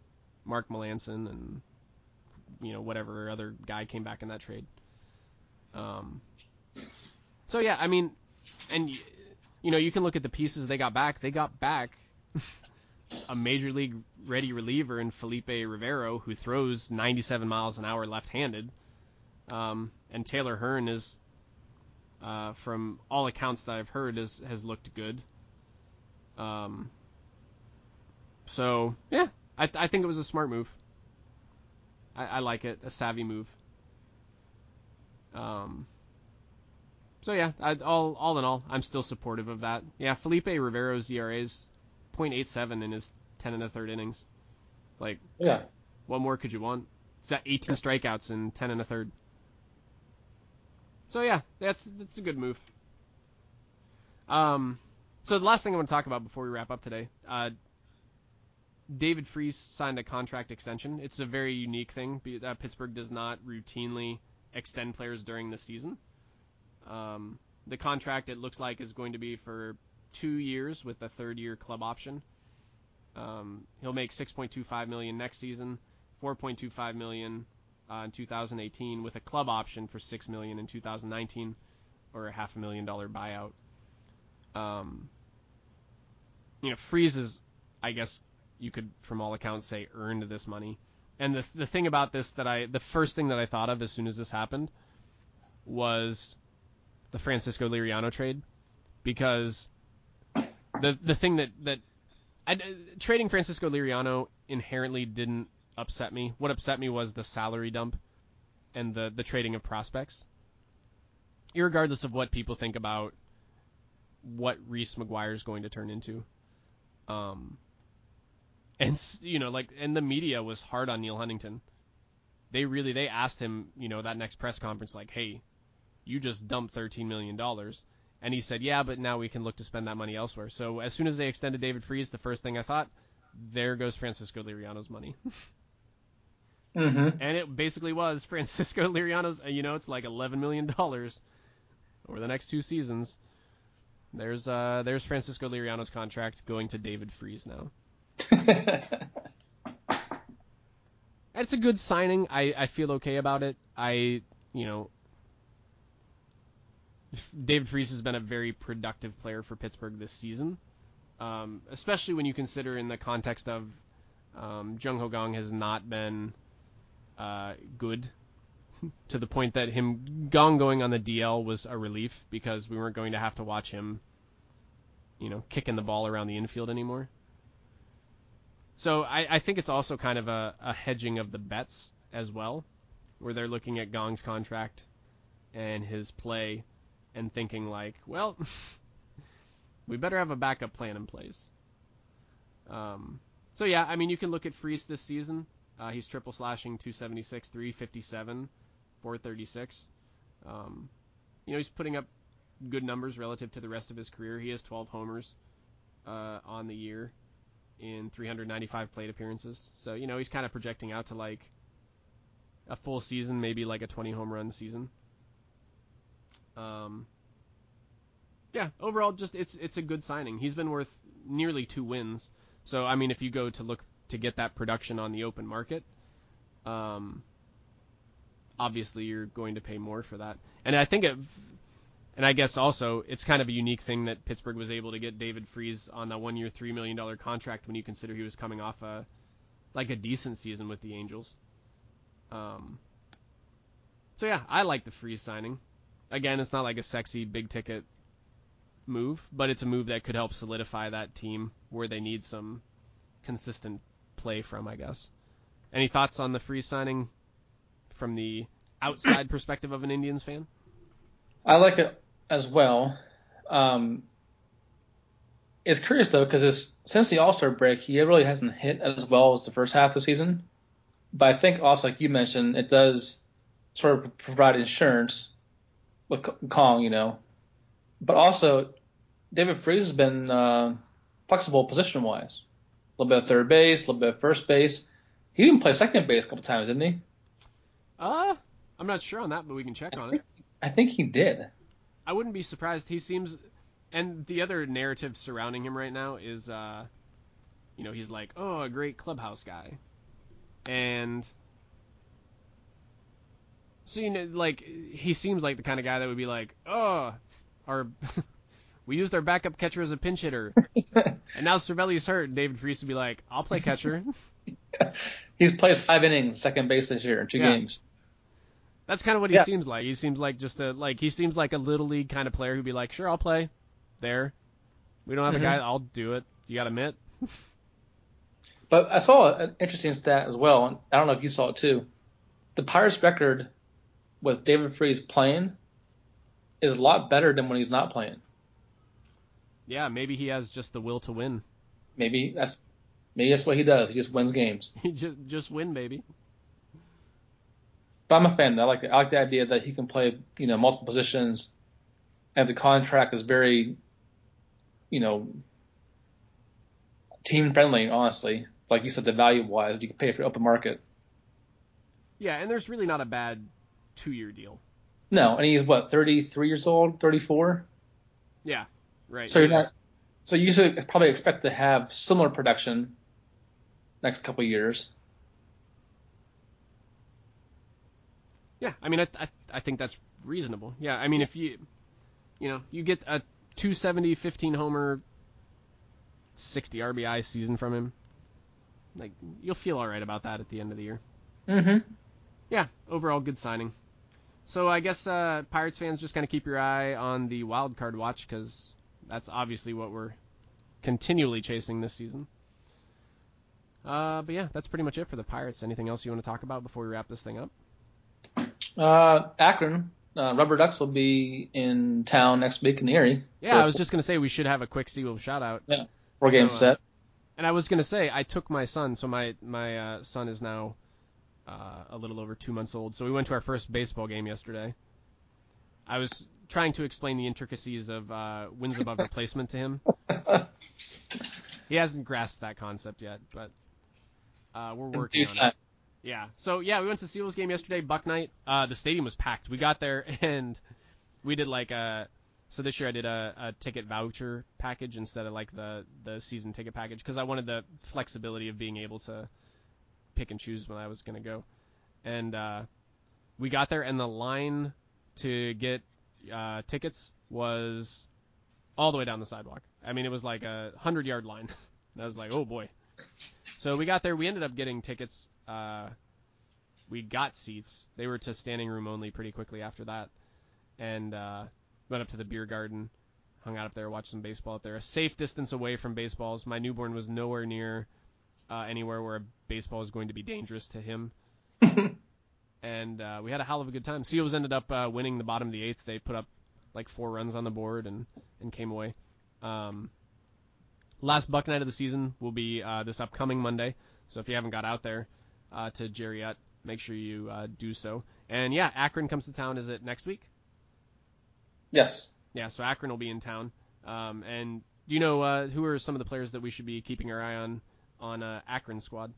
Mark Melancon and you know whatever other guy came back in that trade. Um, so yeah, I mean, and you know you can look at the pieces they got back. They got back a major league ready reliever in Felipe Rivero, who throws 97 miles an hour left-handed, um, and Taylor Hearn is, uh, from all accounts that I've heard, is has looked good. Um, so yeah, I, I think it was a smart move. I, I like it, a savvy move. Um, so yeah, I, all all in all, I'm still supportive of that. Yeah, Felipe Rivero's ERAs 0.87 in his 10 and a third innings. Like, yeah. What more could you want? He's 18 strikeouts in 10 and a third. So yeah, that's that's a good move. Um, so the last thing I want to talk about before we wrap up today, uh, David Freese signed a contract extension. It's a very unique thing. Uh, Pittsburgh does not routinely extend players during the season. Um, the contract it looks like is going to be for two years with a third year club option. Um, he'll make 6.25 million next season, 4.25 million uh, in 2018 with a club option for 6 million in 2019. or a half a million dollar buyout. Um, you know, Freese is, I guess you could, from all accounts, say earned this money. And the the thing about this that I, the first thing that I thought of as soon as this happened, was the Francisco Liriano trade, because the the thing that that I, trading Francisco Liriano inherently didn't upset me. What upset me was the salary dump and the the trading of prospects. Irregardless of what people think about what Reese McGuire is going to turn into, um, and you know, like, and the media was hard on Neil Huntington. They really they asked him, you know, that next press conference, like, hey, you just dumped thirteen million dollars. And he said, yeah, but now we can look to spend that money elsewhere. So as soon as they extended David Freese, the first thing I thought, there goes Francisco Liriano's money. Mm-hmm. And it basically was Francisco Liriano's. You know, it's like eleven million dollars over the next two seasons. There's uh, there's Francisco Liriano's contract going to David Freese now. it's a good signing. I, I feel okay about it. I you know David Freese has been a very productive player for Pittsburgh this season, um, especially when you consider in the context of um, Jung Ho Kang has not been uh, good to the point that him Kang going on the DL was a relief because we weren't going to have to watch him, you know, kicking the ball around the infield anymore. So I, I think it's also kind of a, a hedging of the bets as well, where they're looking at Kang's contract and his play and thinking like, well, we better have a backup plan in place. Um, so yeah, I mean, you can look at Freese this season. Uh, he's triple slashing 276, 357, 436. Um, you know, he's putting up good numbers relative to the rest of his career. He has 12 homers uh, on the year in 395 plate appearances. So, you know, he's kind of projecting out to like a full season, maybe like a 20 home run season. Um, yeah, overall, just it's it's a good signing. He's been worth nearly two wins. So, I mean, if you go to look to get that production on the open market, um, obviously you're going to pay more for that. And I think it, and I guess also it's kind of a unique thing that Pittsburgh was able to get David Freese on that one-year, three million dollar contract when you consider he was coming off a like a decent season with the Angels. Um, so yeah, I like the Freese signing. Again, it's not like a sexy big ticket move, but it's a move that could help solidify that team where they need some consistent play from, I guess. Any thoughts on the free signing from the outside perspective of an Indians fan? I like it as well. Um, it's curious though because since the All Star break, he really hasn't hit as well as the first half of the season. But I think also, like you mentioned, it does sort of provide insurance with Kang, you know. But also, David Freese has been uh, flexible position wise. A little bit of third base, a little bit of first base. He even played second base a couple times, didn't he? Uh, I'm not sure on that, but we can check I on think, it. I think he did. I wouldn't be surprised. He seems, and the other narrative surrounding him right now is, uh, you know, he's like, oh, a great clubhouse guy, and so you know, like he seems like the kind of guy that would be like, oh, our we used our backup catcher as a pinch hitter, and now Cervelli's hurt. And David Freese would be like, I'll play catcher. He's played five innings second base this year in two Yeah. games. That's kind of what he Yeah. seems like. He seems like just a like he seems like a little league kind of player who'd be like, sure, I'll play there. We don't have Mhm. a guy. I'll do it. You got a mitt? But I saw an interesting stat as well, and I don't know if you saw it too. The Pirates' record with David Freese playing is a lot better than when he's not playing. Yeah, maybe he has just the will to win. Maybe that's maybe that's what he does. He just wins games. He just just win, baby. But I'm a fan. I like the, I like the idea that he can play you know multiple positions, and the contract is very, you know, team friendly. Honestly, like you said, the value wise, you can pay for open market. Yeah, and there's really not a bad two-year deal. No, and he's what 33 years old, 34. Yeah, right. So you're not. So you should probably expect to have similar production next couple years. Yeah, I mean, I, I I think that's reasonable. Yeah, I mean, if you you know, you get a 270, 15 homer, 60 RBI season from him. Like you'll feel all right about that at the end of the year. Mm-hmm. Yeah, overall good signing. So I guess uh, Pirates fans just kind of keep your eye on the wild card watch because that's obviously what we're continually chasing this season. Uh, but yeah, that's pretty much it for the Pirates. Anything else you want to talk about before we wrap this thing up? Uh, Akron, uh, Rubber Ducks will be in town next week in Erie. Yeah, I was just gonna say we should have a quick Seawolf shout out. Yeah, four game So, uh, set. And I was gonna say I took my son, so my my uh, son is now uh, a little over two months old. So we went to our first baseball game yesterday. I was trying to explain the intricacies of uh, wins above replacement to him. He hasn't grasped that concept yet, but uh, we're working on it. Yeah. So yeah, we went to the Seals game yesterday, Buck Night. Uh, the stadium was packed. We got there and we did like a. So this year I did a, a ticket voucher package instead of like the the season ticket package because I wanted the flexibility of being able to pick and choose when I was gonna go. And uh, we got there and the line to get uh, tickets was all the way down the sidewalk. I mean, it was like a hundred yard line. And I was like, oh boy. So we got there. We ended up getting tickets. Uh, we got seats. They were to standing room only pretty quickly after that. And uh, went up to the beer garden, hung out up there, watched some baseball up there. A safe distance away from baseballs. My newborn was nowhere near uh, anywhere where a baseball is going to be dangerous to him. and uh, we had a hell of a good time. Seals ended up uh, winning the bottom of the eighth. They put up like four runs on the board and, and came away. Um, last Buck night of the season will be uh, this upcoming Monday. So if you haven't got out there uh, to Jariet, make sure you uh, do so. And yeah, Akron comes to town. Is it next week? Yes. Yeah, so Akron will be in town. Um, and do you know uh, who are some of the players that we should be keeping our eye on on uh, Akron squad?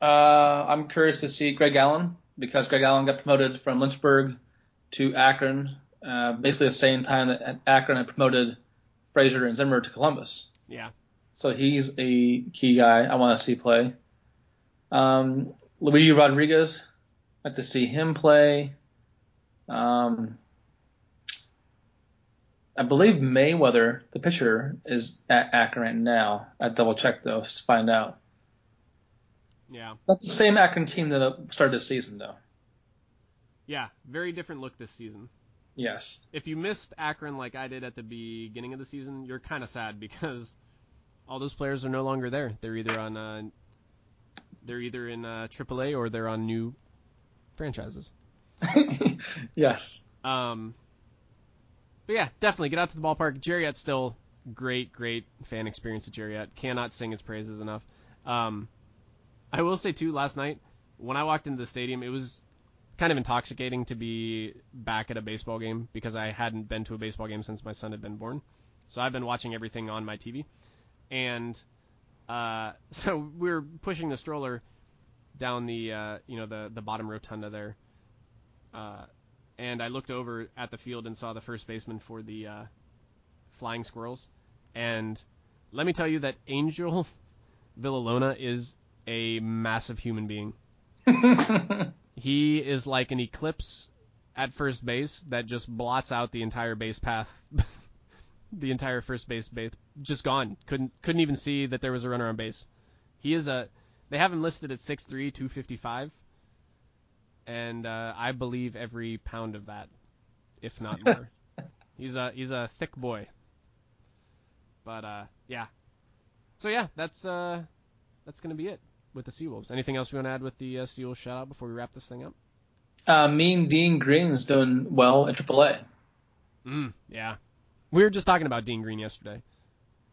Uh, I'm curious to see Greg Allen because Greg Allen got promoted from Lynchburg to Akron, uh, basically the same time that Akron had promoted Frazier and Zimmer to Columbus. Yeah, So he's a key guy I want to see play. Um, Luigi Rodriguez, I'd like to see him play. Um, I believe Merryweather, the pitcher, is at Akron now. I double check though, to find out. Yeah, That's the same Akron team that started this season though. yeah. Very different look this season. Yes. If you missed Akron like I did at the beginning of the season, you're kind of sad because all those players are no longer there. They're either on uh, they're either in uh, AAA or they're on new franchises. yes. Um, but yeah, definitely get out to the ballpark. Jariet's still great, great fan experience at Jariet. Cannot sing its praises enough. Um, I will say too, last night when I walked into the stadium, it was kind of intoxicating to be back at a baseball game because I hadn't been to a baseball game since my son had been born. So I've been watching everything on my TV, and uh, so we were pushing the stroller down the uh, you know the the bottom rotunda there. Uh, and I looked over at the field and saw the first baseman for the uh, Flying Squirrels. And let me tell you that Angel Villalona is a massive human being. He is like an eclipse at first base that just blots out the entire base path. the entire first base base just gone. Couldn't couldn't even see that there was a runner on base. He is a they have him listed at 6'3", 255 and uh, I believe every pound of that, if not more. he's a he's a thick boy. But uh, yeah. So yeah, that's uh, that's gonna be it with the Seawolves. Anything else you want to add with the uh, Seawolves shout out before we wrap this thing up? Uh, mean Dean Green's doing well in AAA. Mm, yeah. We were just talking about Dean Green yesterday.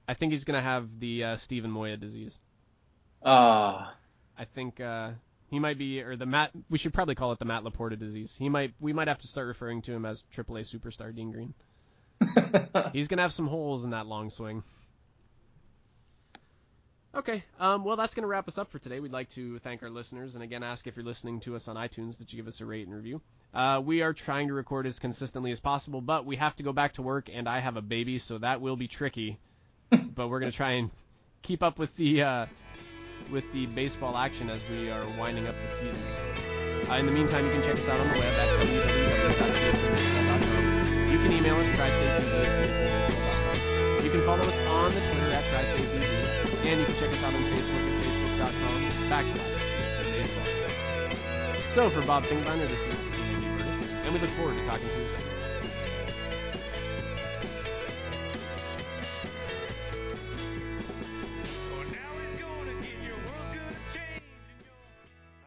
I think he's gonna have the uh, Steven Moya disease. Ah, I think uh, he might be, or the Matt. We should probably call it the Matt Laporta disease. He might. We might have to start referring to him as AAA superstar Dean Green. He's gonna have some holes in that long swing. Okay, um, well that's gonna wrap us up for today. We'd like to thank our listeners, and again ask if you're listening to us on iTunes that you give us a rate and review. Uh, we are trying to record as consistently as possible, but we have to go back to work, and I have a baby, so that will be tricky. but we're gonna try and keep up with the uh, with the baseball action as we are winding up the season. Uh, in the meantime, you can check us out on the web at www.tsnbaseball.com. You can email us, tristatebd at. You can follow us on the Twitter at tristatebd, and you can check us out on Facebook at facebook.com backslash. So for Bob Finkbeiner, this is Andy Burdick, and we look forward to talking to you soon.